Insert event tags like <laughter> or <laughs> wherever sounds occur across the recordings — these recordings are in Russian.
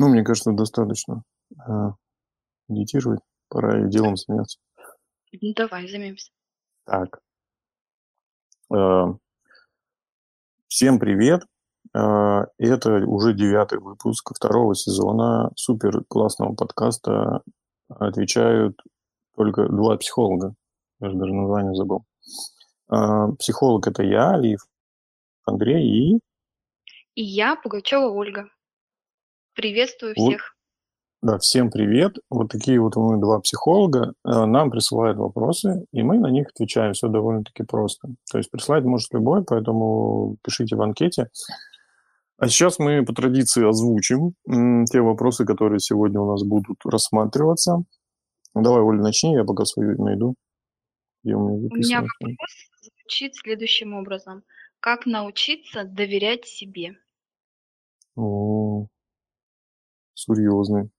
Ну, мне кажется, достаточно э, медитировать. Пора и делом заняться. Ну, давай, займемся. Так. Э, всем привет. Э, это уже девятый выпуск второго сезона супер классного подкаста. Отвечают только два психолога. Я же даже название забыл. Психолог это я, Алиев Андрей и... И я, Пугачева Ольга. Приветствую Вот. всех. Да, всем привет. Вот такие вот мы два психолога. Э, Нам присылают вопросы, и мы на них отвечаем. Все довольно-таки просто. То есть присылать может любой, поэтому пишите в анкете. А сейчас мы по традиции озвучим те вопросы, которые сегодня у нас будут рассматриваться. Давай, Оля, начни, я пока свою найду. Где у меня У меня вопрос звучит следующим образом. Как научиться доверять себе? О, серьезный.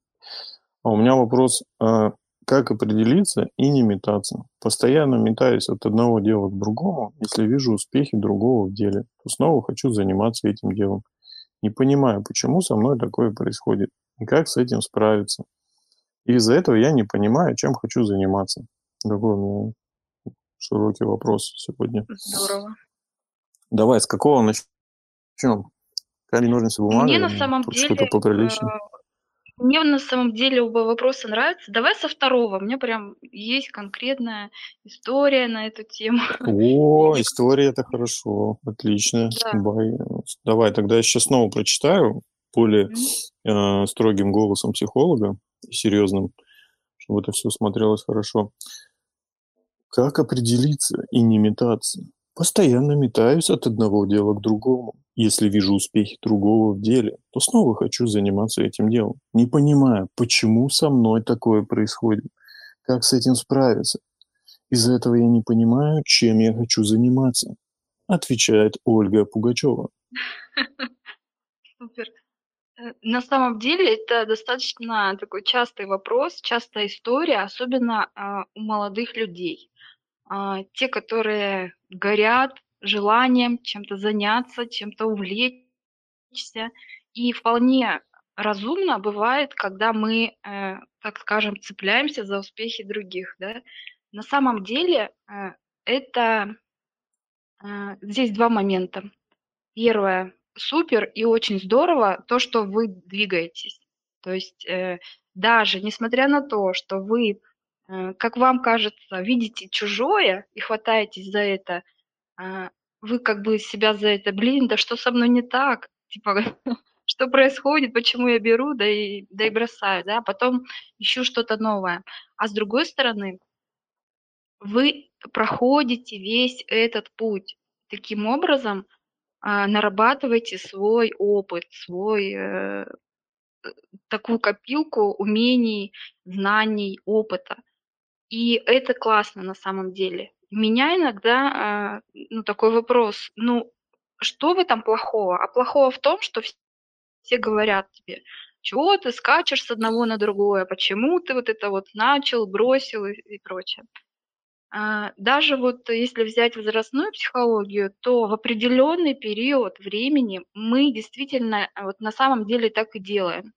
А у меня вопрос, а как определиться и не метаться? Постоянно метаюсь от одного дела к другому, если вижу успехи другого в деле, то снова хочу заниматься этим делом. Не понимаю, почему со мной такое происходит, и как с этим справиться. И из-за этого я не понимаю, чем хочу заниматься. Такой у меня широкий вопрос сегодня. Здорово. Давай, с какого начнем? Камень, ножницы, бумага? Мне на самом Что-то деле, поприличнее? э, мне на самом деле оба вопроса нравятся. Давай со второго. У меня прям есть конкретная история на эту тему. О, <laughs> история это хорошо, отлично. Да. Давай, тогда я сейчас снова прочитаю более Мгм. э, строгим голосом психолога, серьезным, чтобы это все смотрелось хорошо. Как определиться и не метаться? Постоянно метаюсь от одного дела к другому. Если вижу успехи другого в деле, то снова хочу заниматься этим делом. Не понимаю, почему со мной такое происходит. Как с этим справиться? Из-за этого я не понимаю, чем я хочу заниматься. Отвечает Ольга Пугачева. <laughs> Супер. Э, На самом деле это достаточно такой частый вопрос, частая история, особенно а, у молодых людей. А, Те, которые горят желанием чем-то заняться, чем-то увлечься. И вполне разумно бывает, когда мы, э, так скажем, цепляемся за успехи других. Да? На самом деле э, это э, здесь два момента. Первое, супер и очень здорово то, что вы двигаетесь. То есть э, даже несмотря на то, что вы, э, как вам кажется, видите чужое и хватаетесь за это, вы как бы себя за это, блин, да что со мной не так? Типа, <laughs> что происходит, почему я беру, да и, да и бросаю, да, а потом ищу что-то новое. А с другой стороны, вы проходите весь этот путь. Таким образом, а, нарабатываете свой опыт, свой, э, такую копилку умений, знаний, опыта. И это классно на самом деле. Меня иногда, а, ну, такой вопрос: ну, что в этом плохого? А плохого в том, что вс все говорят тебе: "Чего ты скачешь с одного на другое? Почему ты вот это вот начал, бросил?" И и прочее. А, даже вот если взять возрастную психологию, то в определенный период времени мы действительно, а, вот на самом деле так и делаем.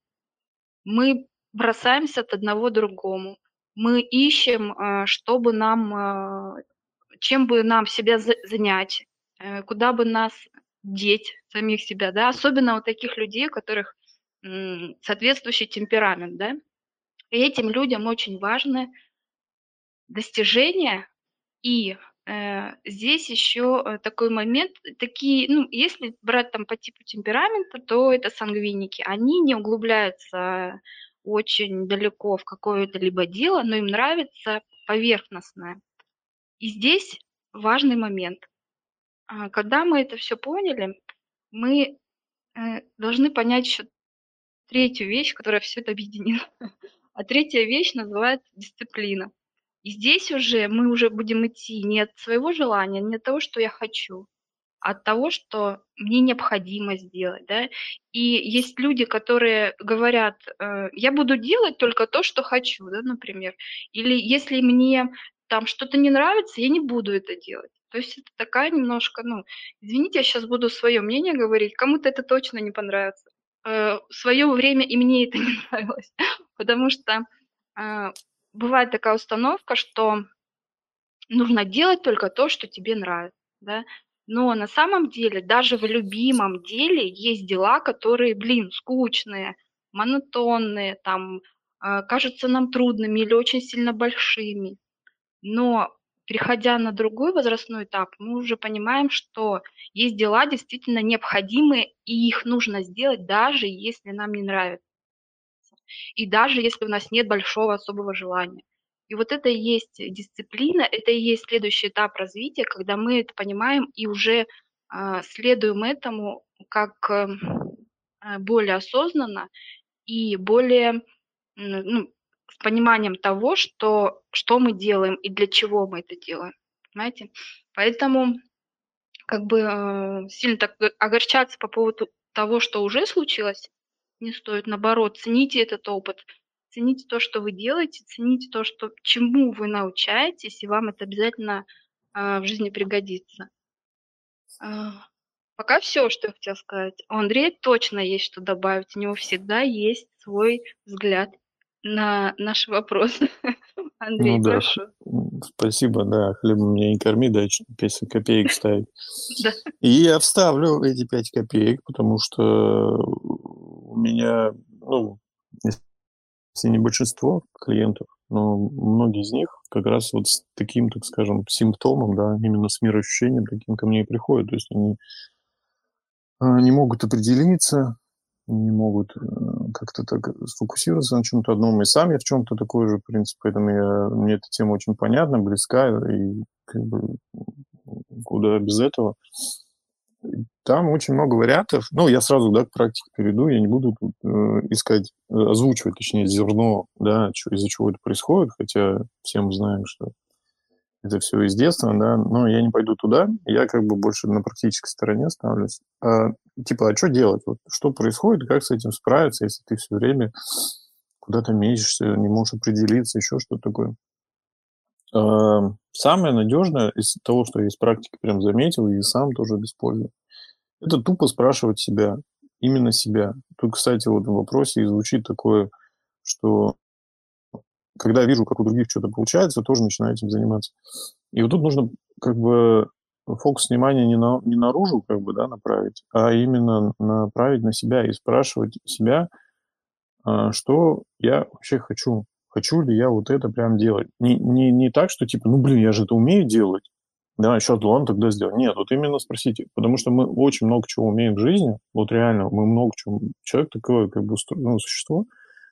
Мы бросаемся от одного другому. Мы ищем, а, чтобы нам, чем бы нам себя за занять, э, куда бы нас деть, самих себя, да. Особенно у таких людей, у которых, соответствующий темперамент, да. И этим людям очень важны достижения. И, э, здесь еще, э, такой момент, такие, ну, если брать там по типу темперамента, то это сангвиники. Они не углубляются очень далеко в какое-то либо дело, но им нравится поверхностное. И здесь важный момент. А, когда мы это все поняли, мы, э, должны понять еще третью вещь, которая все это объединит. <laughs> А третья вещь называется дисциплина. И здесь уже мы уже будем идти не от своего желания, не от того, что я хочу, а от того, что мне необходимо сделать, да. И есть люди, которые говорят, э: "Я буду делать только то, что хочу", да, например. Или если мне там что-то не нравится, я не буду это делать. То есть это такая немножко, ну, извините, я сейчас буду свое мнение говорить, кому-то это точно не понравится. э, в свое время и мне это <laughs> не нравилось, потому что э, бывает такая установка, что нужно делать только то, что тебе нравится, да. Но на самом деле даже в любимом деле есть дела, которые, блин, скучные, монотонные, там, э, кажутся нам трудными или очень сильно большими. Но переходя на другой возрастной этап, мы уже понимаем, что есть дела действительно необходимые, и их нужно сделать, даже если нам не нравится. И даже если у нас нет большого особого желания. И вот это и есть дисциплина, это и есть следующий этап развития, когда мы это понимаем и уже э, следуем этому как э, более осознанно и более ну, с пониманием того, что, что мы делаем и для чего мы это делаем. Понимаете? Поэтому как бы э, сильно так огорчаться по поводу того, что уже случилось, не стоит. Наоборот, цените этот опыт, цените то, что вы делаете, цените то, что, чему вы научаетесь, и вам это обязательно э, в жизни пригодится. Э, пока все, что я хотела сказать. У Андрея точно есть что добавить. У него всегда есть свой взгляд на наши вопросы. <laughs> Андрей, ну, да. прошу. Спасибо, да. Хлебом меня не корми, дай 5 копеек ставить. И я вставлю эти 5 копеек, потому что у меня, ну, если не большинство клиентов, но многие из них как раз вот с таким, так скажем, симптомом, да, именно с мироощущением таким ко мне и приходят. То есть они а, не могут определиться, не могут э, как-то так сфокусироваться на чем-то одном. И сам я в чем-то такой же, в принципе, поэтому я, мне эта тема очень понятна, близка, и как бы куда без этого. Там очень много вариантов. Ну, я сразу, да, к практике перейду, я не буду тут, э, искать, э, озвучивать, точнее, зерно, да, из-за чего это происходит, хотя все мы знаем, что это все из детства, да, но я не пойду туда, я как бы больше на практической стороне ставлюсь. А, типа, а что делать? Вот, что происходит, как с этим справиться, если ты все время куда-то мечешься, не можешь определиться, еще что-то такое. А, самое надежное из того, что я из практики прям заметил, и сам тоже использую, это тупо спрашивать себя, именно себя. Тут, кстати, вот в вопросе и звучит такое, что когда вижу, как у других что-то получается, тоже начинаю этим заниматься. И вот тут нужно как бы фокус внимания не, на, не наружу как бы, да, направить, а именно направить на себя и спрашивать себя, а, что я вообще хочу. Хочу ли я вот это прям делать? Не, не, не так, что типа, ну, блин, я же это умею делать. Да, сейчас, ладно, тогда сделать. Нет, вот именно спросите, потому что мы очень много чего умеем в жизни, вот реально, мы много чего, человек такое как бы ну, существо,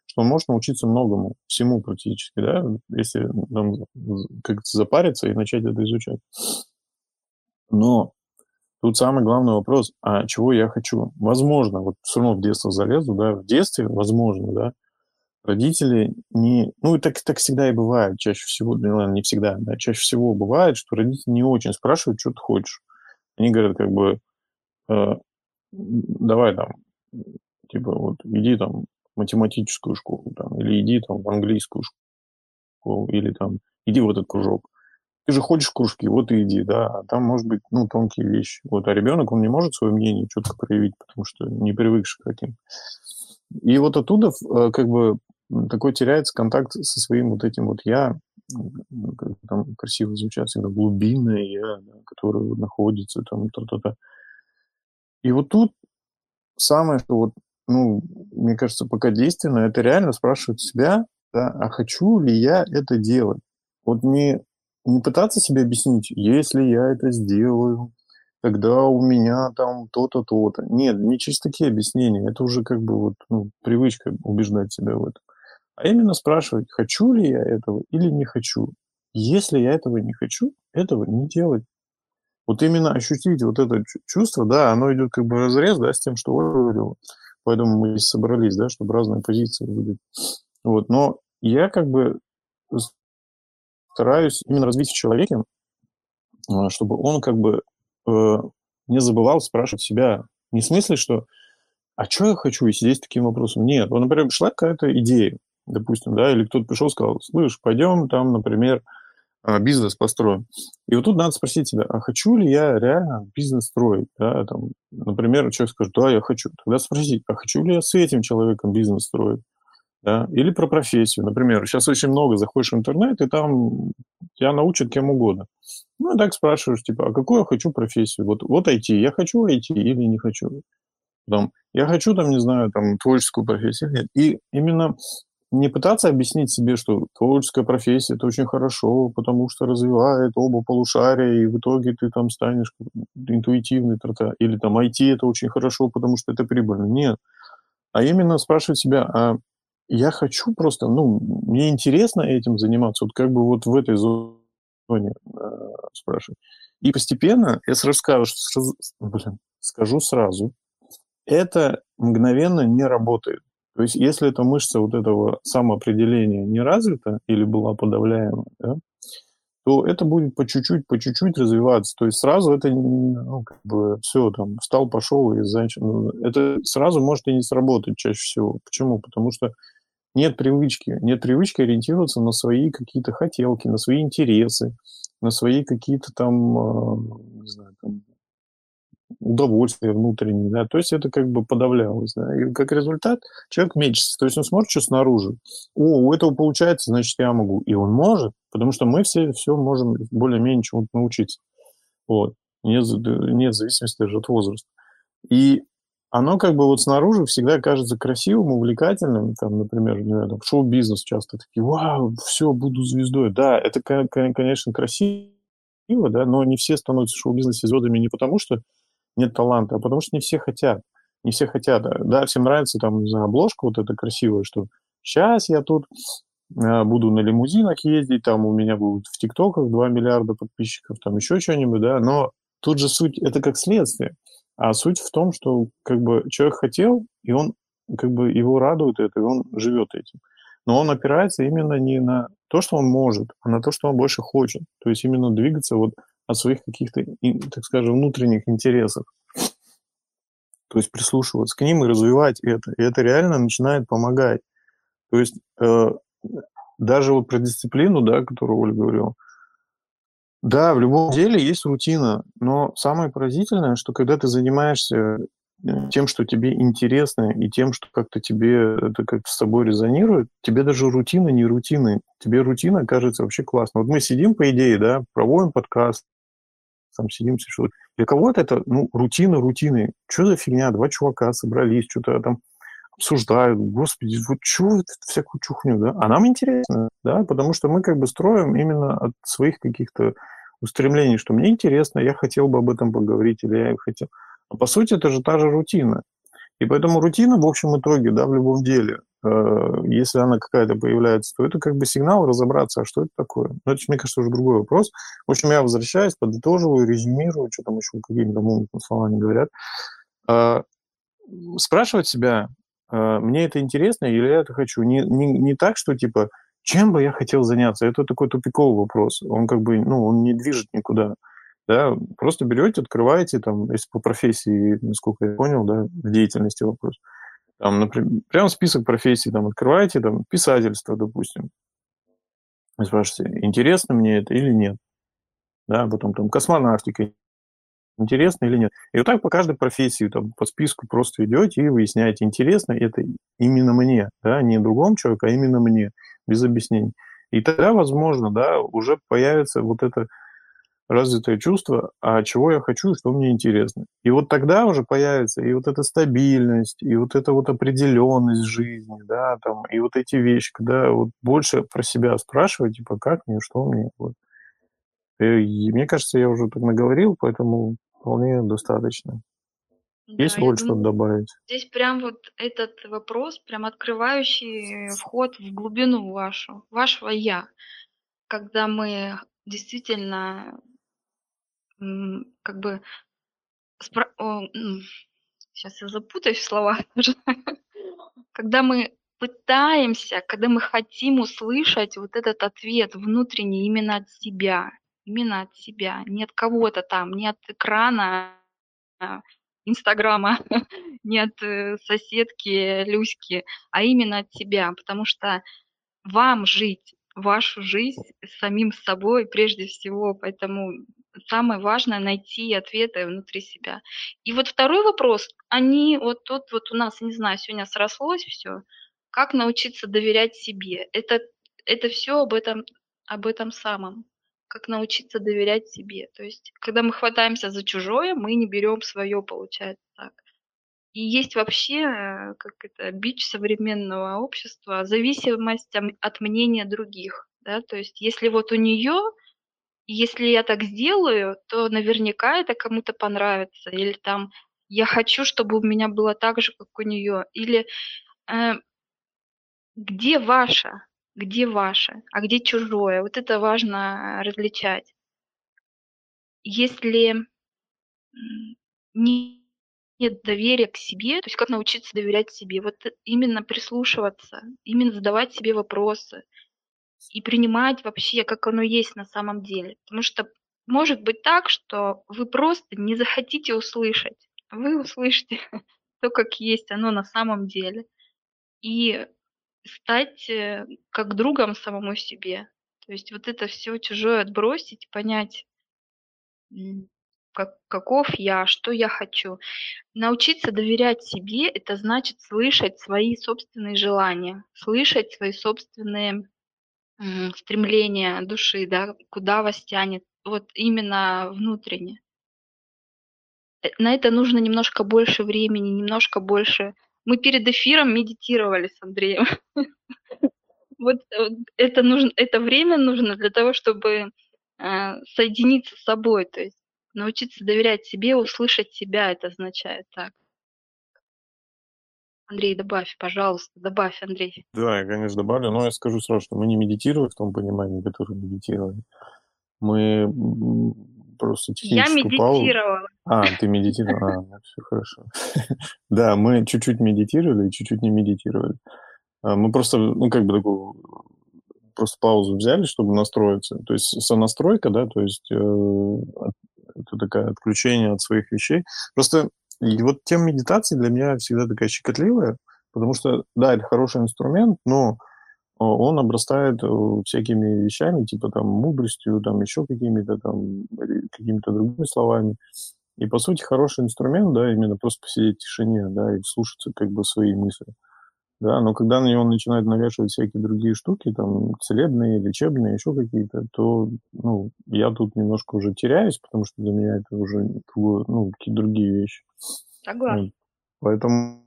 что он может научиться многому, всему практически, да, если там, как-то запариться и начать это изучать. Но тут самый главный вопрос, а чего я хочу? Возможно, вот все равно в детство залезу, да, в детстве, возможно, да, родители не... Ну, так, так всегда и бывает, чаще всего, ну, не всегда, да, чаще всего бывает, что родители не очень спрашивают, что ты хочешь. Они говорят, как бы, э, давай там, типа, вот, иди там математическую школу, там, или иди там в английскую школу, или там иди в этот кружок. Ты же ходишь в кружки, вот и иди, да, а там, может быть, ну, тонкие вещи. Вот, а ребенок, он не может свое мнение четко проявить, потому что не привыкший к таким. И вот оттуда э, как бы такой теряется контакт со своим вот этим вот я, как там красиво звучат всегда, глубинное я, да, которое находится там, та-та-та. И вот тут самое, что вот ну, мне кажется, пока действенно, это реально спрашивать себя, да, а хочу ли я это делать? Вот не, не пытаться себе объяснить, если я это сделаю, тогда у меня там то-то, то-то. Нет, не через такие объяснения. Это уже как бы вот ну, привычка убеждать себя в этом. А именно спрашивать, хочу ли я этого или не хочу. Если я этого не хочу, этого не делать. Вот именно ощутить вот это чувство, да, оно идет как бы разрез, да, с тем, что я говорил. Поэтому мы здесь собрались, да, чтобы разные позиции выдать. Вот. Но я как бы стараюсь именно развить в человеке, а, чтобы он как бы э, не забывал спрашивать себя. Не в смысле, что а что я хочу, и сидеть с таким вопросом? Нет. Вот, например, пришла какая-то идея, допустим, да, или кто-то пришел и сказал, слышь, пойдем там, например, а, бизнес построен. И вот тут надо спросить себя, а хочу ли я реально бизнес строить? Да, там, например, человек скажет, да, я хочу. Тогда спросить, а хочу ли я с этим человеком бизнес строить? Да? Или про профессию. Например, сейчас очень много заходишь в интернет, и там тебя научат кем угодно. Ну, и так спрашиваешь, типа, а какую я хочу профессию? Вот, вот IT, я хочу IT или не хочу? Там, я хочу, там, не знаю, там, творческую профессию нет. И именно не пытаться объяснить себе, что творческая профессия – это очень хорошо, потому что развивает оба полушария, и в итоге ты там станешь интуитивный, или там IT – это очень хорошо, потому что это прибыльно. Нет. А именно спрашивать себя, а я хочу просто, ну, мне интересно этим заниматься, вот как бы вот в этой зоне э, спрашивать. И постепенно, я сразу скажу, сразу, блин, скажу сразу, это мгновенно не работает. То есть если эта мышца вот этого самоопределения не развита или была подавляема, да, то это будет по чуть-чуть, по чуть-чуть развиваться. То есть сразу это, ну, как бы, все, там, встал, пошел, и значит, ну, это сразу может и не сработать чаще всего. Почему? Потому что нет привычки, нет привычки ориентироваться на свои какие-то хотелки, на свои интересы, на свои какие-то там, а, не знаю, там, удовольствие внутреннее, да, то есть это как бы подавлялось, да, и как результат человек мечется, то есть он смотрит, что снаружи, о, у этого получается, значит, я могу, и он может, потому что мы все все можем более-менее чему-то научиться, вот, нет, нет зависимости даже от возраста. И оно как бы вот снаружи всегда кажется красивым, увлекательным, там, например, шоу-бизнес часто такие, вау, все, буду звездой. Да, это, конечно, красиво, да, но не все становятся шоу-бизнесе звездами не потому, что нет таланта, а потому что не все хотят. Не все хотят. Да, всем нравится там, не знаю, обложка вот эта красивая, что сейчас я тут э, буду на лимузинах ездить, там у меня будут в ТикТоках 2 миллиарда подписчиков, там еще что-нибудь, да, но тут же суть, это как следствие. А суть в том, что как бы человек хотел, и он как бы его радует это, и он живет этим. Но он опирается именно не на то, что он может, а на то, что он больше хочет. То есть именно двигаться вот от своих каких-то, так скажем, внутренних интересов. То есть прислушиваться к ним и развивать это. И это реально начинает помогать. То есть э, даже вот про дисциплину, да, которую Оля говорила, да, в любом деле есть рутина, но самое поразительное, что когда ты занимаешься э, тем, что тебе интересно, и тем, что как-то тебе это как с собой резонирует, тебе даже рутина не рутины. Тебе рутина кажется вообще классно. Вот мы сидим, по идее, да, проводим подкаст, там сидим, что Для кого-то это, ну, рутина рутины. Что за фигня? Два чувака собрались, что-то там обсуждают. Господи, вот что это всякую чухню, да? А нам интересно, да, потому что мы как бы строим именно от своих каких-то устремлений, что мне интересно, я хотел бы об этом поговорить, или я хотел. А по сути, это же та же рутина. И поэтому рутина, в общем итоге, да, в любом деле, э, если она какая-то появляется, то это как бы сигнал разобраться, а что это такое. Но это, мне кажется, уже другой вопрос. В общем, я возвращаюсь, подытоживаю, резюмирую, что там еще какими-то словами говорят. Э, спрашивать себя, мне это интересно или я это хочу. Не, не, не так, что типа, чем бы я хотел заняться? Это такой тупиковый вопрос. Он как бы, ну, он не движет никуда. Да, просто берете, открываете, там, если по профессии, насколько я понял, да, в деятельности вопрос. Там, например, прям список профессий там открываете, там, писательство, допустим. Вы спрашиваете, интересно мне это или нет? Да, потом там космонавтика, интересно или нет. И вот так по каждой профессии, там, по списку просто идете и выясняете, интересно это именно мне, да, не другому человеку, а именно мне, без объяснений. И тогда, возможно, да, уже появится вот это развитое чувство, а чего я хочу что мне интересно. И вот тогда уже появится и вот эта стабильность, и вот эта вот определенность жизни, да, там, и вот эти вещи, когда вот больше про себя спрашивать, типа, как мне, что мне, вот. И мне кажется, я уже так наговорил, поэтому вполне достаточно. Да, Есть больше что добавить? Здесь прям вот этот вопрос, прям открывающий вход в глубину вашу, вашего «я». Когда мы действительно как бы спра о, щас я запутаюсь в словах Когда мы пытаемся, когда мы хотим услышать вот этот ответ внутренний именно от себя, именно от себя, не от кого-то там, не от экрана а, Инстаграма, <laughs> не от э, соседки Люськи, а именно от себя, потому что вам жить вашу жизнь самим собой прежде всего. Поэтому самое важное найти ответы внутри себя. И вот второй вопрос, они вот тут вот у нас, не знаю, сегодня срослось все, как научиться доверять себе. Это, это все об этом, об этом самом. Как научиться доверять себе. То есть, когда мы хватаемся за чужое, мы не берем свое, получается так. И есть вообще, как это, бич современного общества, зависимость от мнения других. Да? То есть если вот у нее, если я так сделаю, то наверняка это кому-то понравится. Или там я хочу, чтобы у меня было так же, как у нее. Или э, где ваше, где ваше, а где чужое. Вот это важно различать. Если не нет доверия к себе, то есть как научиться доверять себе, вот именно прислушиваться, именно задавать себе вопросы и принимать вообще, как оно есть на самом деле. Потому что может быть так, что вы просто не захотите услышать, вы услышите <laughs> то, как есть оно на самом деле. И стать э, как другом самому себе. То есть вот это все чужое отбросить, понять, как, каков я, что я хочу. Научиться доверять себе – это значит слышать свои собственные желания, слышать свои собственные м, стремления души, да, куда вас тянет, вот именно внутренне. Э, на это нужно немножко больше времени, немножко больше. Мы перед эфиром медитировали с Андреем. <laughs> Вот э, это нужно, это время нужно для того, чтобы э, соединиться с собой, то есть Научиться доверять себе, услышать себя, это означает так. Андрей, добавь, пожалуйста, добавь, Андрей. Да, я, конечно, добавлю, но я скажу сразу, что мы не медитировали в том понимании, которое медитировали. Мы просто техническую Я медитировала. Паузу... А, ты медитировала, а, ну, все хорошо. <laughs> да, мы чуть-чуть медитировали и чуть-чуть не медитировали. А, мы просто, ну, как бы такую просто паузу взяли, чтобы настроиться. То есть сонастройка, да, то есть э, это такое отключение от своих вещей. Просто и вот тема медитации для меня всегда такая щекотливая, потому что, да, это хороший инструмент, но он обрастает э, всякими вещами, типа там мудростью, там еще какими-то там, какими-то другими словами. И, по сути, хороший инструмент, да, именно просто посидеть в тишине, да, и слушаться как бы свои мысли да, но когда на него начинают навешивать всякие другие штуки, там, целебные, лечебные, еще какие-то, то, ну, я тут немножко уже теряюсь, потому что для меня это уже ну, какие-то другие вещи. Согласна. Поэтому,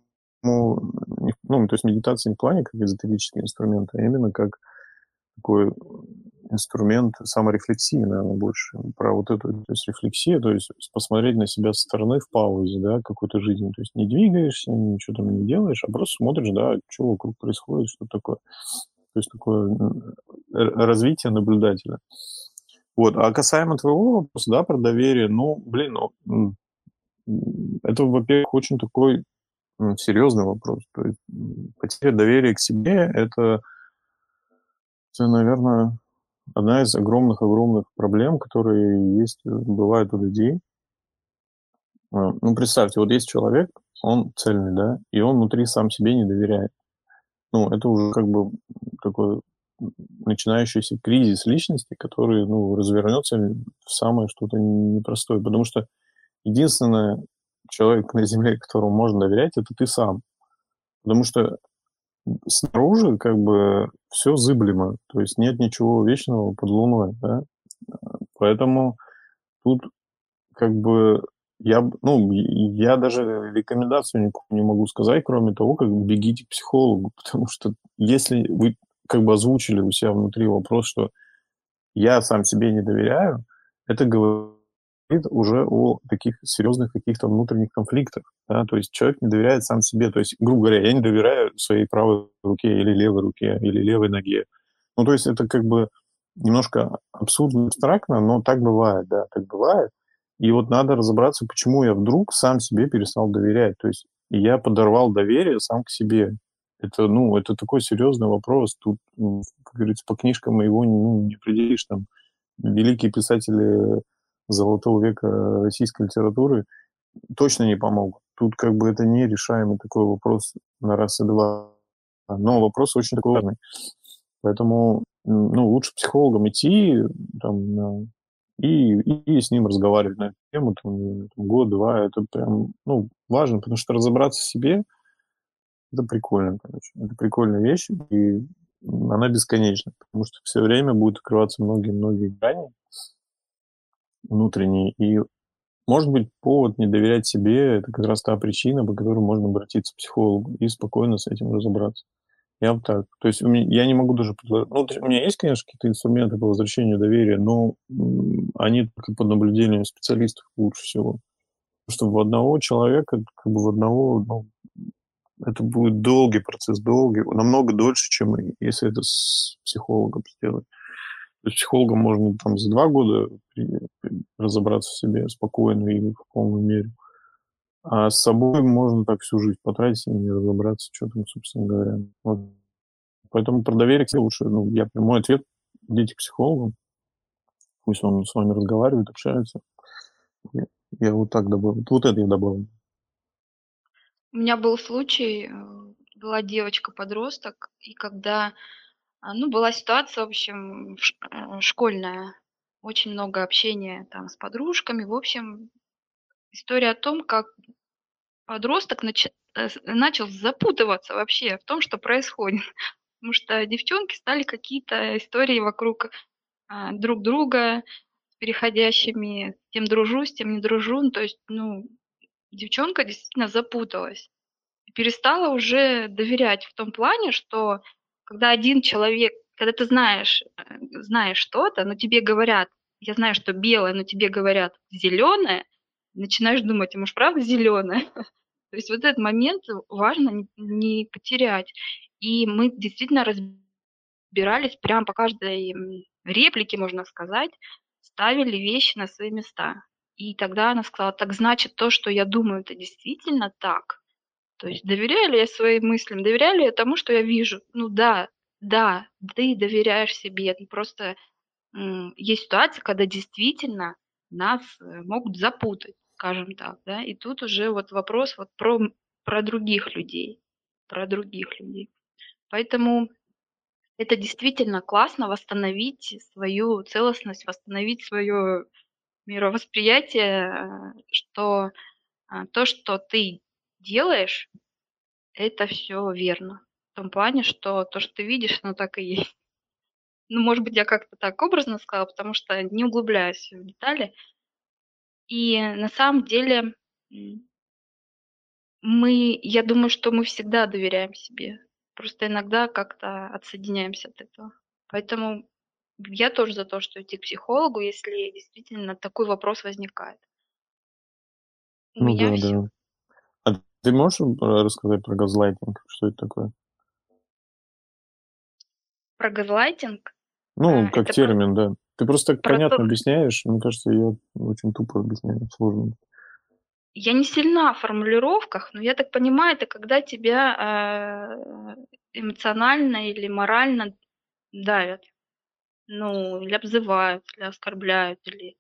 ну, то есть медитация не в плане как эзотерический инструмент, а именно как такой инструмент саморефлексии, наверное, больше. Про вот эту то есть рефлексию, то есть посмотреть на себя со стороны в паузе, да, какой-то жизни. То есть не двигаешься, ничего там не делаешь, а просто смотришь, да, что вокруг происходит, что такое. То есть такое развитие наблюдателя. Вот. А касаемо твоего вопроса, да, про доверие, ну, блин, ну, это, во-первых, очень такой серьезный вопрос. То есть потеря доверия к себе – это, наверное, одна из огромных-огромных проблем, которые есть, э, бывают у людей. А, ну, представьте, вот есть человек, он цельный, да, и он внутри сам себе не доверяет. Ну, это уже как бы такой начинающийся кризис личности, который, ну, развернется в самое что-то непростое. Потому что единственный человек на Земле, которому можно доверять, это ты сам. Потому что снаружи как бы все зыблемо, то есть нет ничего вечного под луной, да? Поэтому тут как бы я, ну, я даже рекомендацию никому не могу сказать, кроме того, как бегите к психологу, <laughs> потому что если вы как бы озвучили у себя внутри вопрос, что я сам себе не доверяю, это говорит уже о таких серьезных каких-то внутренних конфликтах. Да? То есть человек не доверяет сам себе. То есть, грубо говоря, я не доверяю своей правой руке или левой руке или левой ноге. Ну, то есть это как бы немножко абсурдно, абстрактно, но так бывает, да, так бывает. И вот надо разобраться, почему я вдруг сам себе перестал доверять. То есть я подорвал доверие сам к себе. Это, ну, это такой серьезный вопрос. Тут, как говорится, по книжкам его ну, не определишь. Там великие писатели золотого века российской литературы точно не помогут. Тут как бы это нерешаемый такой вопрос на раз и два. Но вопрос очень такой важный. Поэтому ну, лучше психологом идти там, и, и с ним разговаривать на эту тему там, год-два. Это прям ну, важно, потому что разобраться в себе – это прикольно, короче. Это прикольная вещь, и она бесконечна, потому что все время будут открываться многие-многие грани внутренние, и может быть повод не доверять себе – это как раз та причина, по которой можно обратиться к психологу и спокойно с этим разобраться. Я вот так. То есть у меня, я не могу даже предложить. Ну, у меня есть, конечно, какие-то инструменты по возвращению доверия, но они только под наблюдением специалистов лучше всего. Потому что в одного человека, как бы в одного, ну, это будет долгий процесс, долгий, намного дольше, чем если это с психологом сделать. То есть психологом можно там за два года разобраться в себе спокойно и в полной мере. А с собой можно так всю жизнь потратить и не разобраться, что там, собственно говоря. Вот. Поэтому про доверие к себе лучше, ну, я мой ответ, идите к психологу, пусть он с вами разговаривает, общается. Я, я вот так добавил. Вот это я добавил. У меня был случай, э, была девочка-подросток, и когда, ну, была ситуация, в общем, э, школьная, очень много общения там с подружками, в общем, история о том, как подросток нач... Э, начал запутываться вообще в том, что происходит. <laughs> Потому что девчонки стали какие-то истории вокруг а, друг друга, переходящими, тем дружу, с тем не дружу. Ну, то есть, ну, девчонка действительно запуталась. Перестала уже доверять в том плане, что когда один человек, когда ты знаешь, э, знаешь что-то, но тебе говорят, я знаю, что белое, но тебе говорят зеленое, начинаешь думать, а может, правда зеленое? <laughs> То есть вот этот момент важно не потерять. И мы действительно разбирались прямо по каждой реплике, можно сказать, ставили вещи на свои места. И тогда она сказала, так значит, то, что я думаю, это действительно так. То есть доверяю ли я своим мыслям, доверяю ли я тому, что я вижу? Ну да, да, ты доверяешь себе. Просто есть ситуация, когда действительно нас э, могут запутать скажем так, да, и тут уже вот вопрос вот про, про других людей, про других людей. Поэтому это действительно классно восстановить свою целостность, восстановить свое мировосприятие, э, что а, то, что ты делаешь, это все верно. В том плане, что то, что ты видишь, оно так и есть. <laughs> Ну, может быть, я как-то так образно сказала, потому что не углубляюсь в детали. И на самом деле мы, я думаю, что мы всегда доверяем себе. Просто иногда как-то отсоединяемся от этого. Поэтому я тоже за то, что идти к психологу, если действительно такой вопрос возникает. У ну меня да, все. да. А ты можешь рассказать про газлайтинг? Что это такое? Про газлайтинг? Ну, а, как термин, про... да. Ты просто так Про понятно то... объясняешь. Мне кажется, я очень тупо объясняю, сложно. Я не сильна в формулировках, но я так понимаю, это когда тебя э, эмоционально или морально давят. Ну, или обзывают, или оскорбляют, или...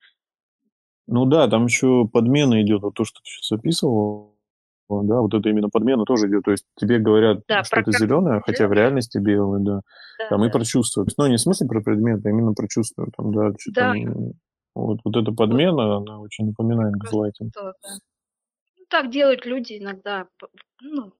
Ну да, там еще подмена идет, вот то, что ты сейчас описывал, да, вот это именно подмена тоже идет. То есть тебе говорят, да, что это зеленое, хотя в реальности белое, да. да там да. и про чувства. Ну, не в смысле про предмет, а именно про чувства. Там, да, да. Там, вот, вот эта подмена, она очень напоминает газлайтинг. Да. Ну, так делают люди иногда. Ну,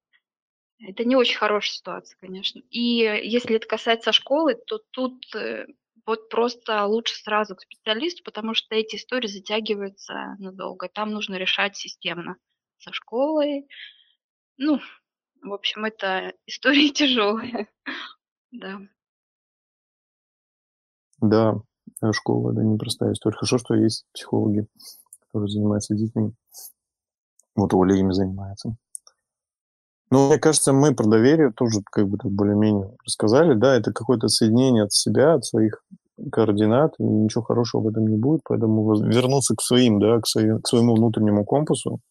это не очень хорошая ситуация, конечно. И если это касается школы, то тут э, вот просто лучше сразу к специалисту, потому что эти истории затягиваются надолго. Там нужно решать системно со школой. Ну, в общем, это история <laughs> тяжелая. Да. Да, э, школа – это непростая история. Хорошо, что есть психологи, которые занимаются детьми. Вот Оля ими занимается. Ну, мне кажется, мы про доверие тоже как бы более-менее рассказали. Да, это какое-то соединение от себя, от своих координат, и ничего хорошего в этом не будет. Поэтому вернуться к своим, да, к, своим, к своему внутреннему компасу,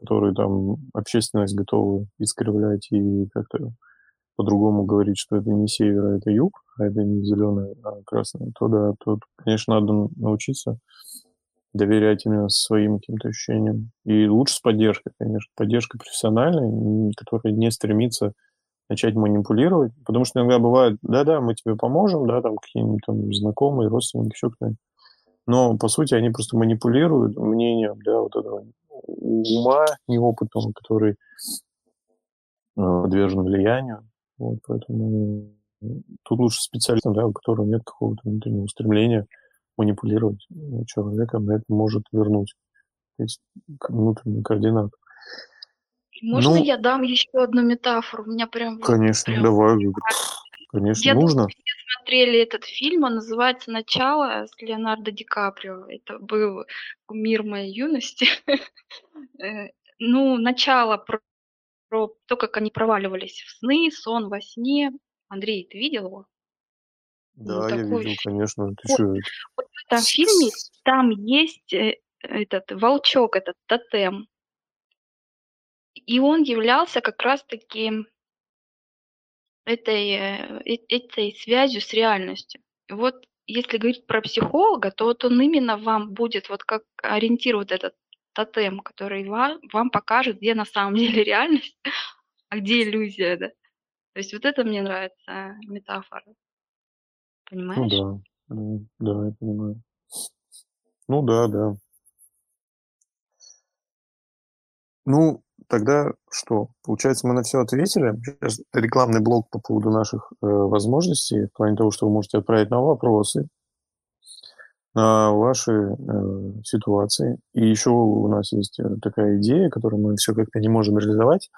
которые там общественность готова искривлять и как-то по-другому говорить, что это не север, а это юг, а это не зеленый, а красный, то да, то, конечно, надо научиться доверять именно своим каким-то ощущениям. И лучше с поддержкой, конечно. Поддержка профессиональная, которая не стремится начать манипулировать, потому что иногда бывает, да-да, мы тебе поможем, да, там какие-нибудь там знакомые, родственники, еще кто-нибудь. Но, по сути, они просто манипулируют мнением, да, вот этого ума неопытного, который э, подвержен влиянию. Вот, поэтому тут лучше специалистам, да, у которого нет какого-то внутреннего стремления манипулировать человеком, это может вернуть эти внутренние координаты. Можно ну, я дам еще одну метафору? У меня прям... Конечно, прям... давай. Конечно, я нужно. Думаю, смотрели этот фильм, он называется «Начало» с Леонардо Ди Каприо. Это был мир моей юности. <laughs> Э, ну, начало про, про то, как они проваливались в сны, сон во сне. Андрей, ты видел его? Да, ну, я видел, конечно. Ты вот, что? вот в этом фильме там есть э, этот волчок, этот тотем. И он являлся как раз-таки этой, э, э, этой связью с реальностью. Вот если говорить про психолога, то вот он именно вам будет вот как ориентир вот этот тотем, который вам, вам покажет, где на самом деле реальность, а где иллюзия, да. То есть вот это мне нравится метафора. Ну Понимаешь? Ну да, да, я понимаю. Ну да, да. Ну, тогда что? Получается, мы на все ответили. Сейчас рекламный блок по поводу наших э, возможностей, в плане того, что вы можете отправить нам вопросы на ваши э, ситуации. И еще у нас есть э, такая идея, которую мы все как-то не можем реализовать.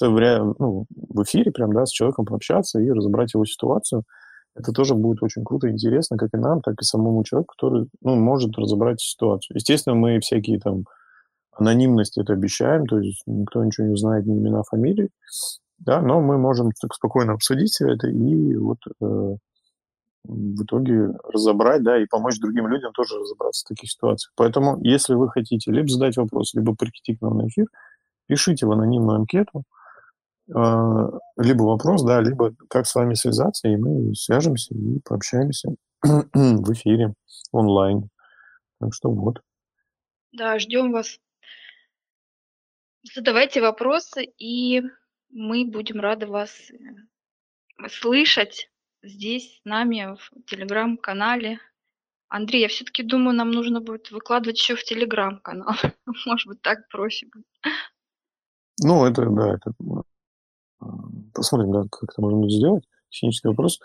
Это в, ну, в эфире прям, да, с человеком пообщаться и разобрать его ситуацию. Это тоже будет очень круто и интересно, как и нам, так и самому человеку, который ну, может разобрать ситуацию. Естественно, мы всякие там анонимность это обещаем, то есть никто ничего не узнает, ни имена, фамилии, да, но мы можем так спокойно обсудить все это и вот э, в итоге разобрать, да, и помочь другим людям тоже разобраться в таких ситуациях. Поэтому, если вы хотите либо задать вопрос, либо прийти к нам на эфир, пишите в анонимную анкету, э, либо вопрос, да, либо как с вами связаться, и мы свяжемся и пообщаемся <clears throat> в эфире онлайн. Так что вот. Да, ждем вас. Задавайте вопросы, и мы будем рады вас э, слышать здесь с нами в телеграм-канале. Андрей, я все-таки думаю, нам нужно будет выкладывать еще в телеграм-канал. <laughs> Может быть, так проще будет. Ну, это, да, это... Э, посмотрим, да, как это можно сделать. Технический вопрос.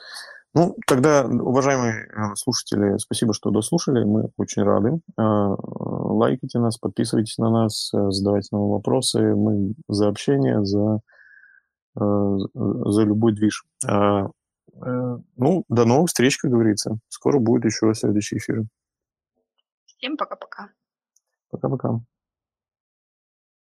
Ну, тогда, уважаемые э, слушатели, спасибо, что дослушали. Мы очень рады. Э, лайкайте нас, подписывайтесь на нас, э, задавайте нам вопросы. Мы за общение, за, за любой движ. Ну, до новых встреч, как говорится. Скоро будет еще следующий эфир. Всем пока-пока. Пока-пока.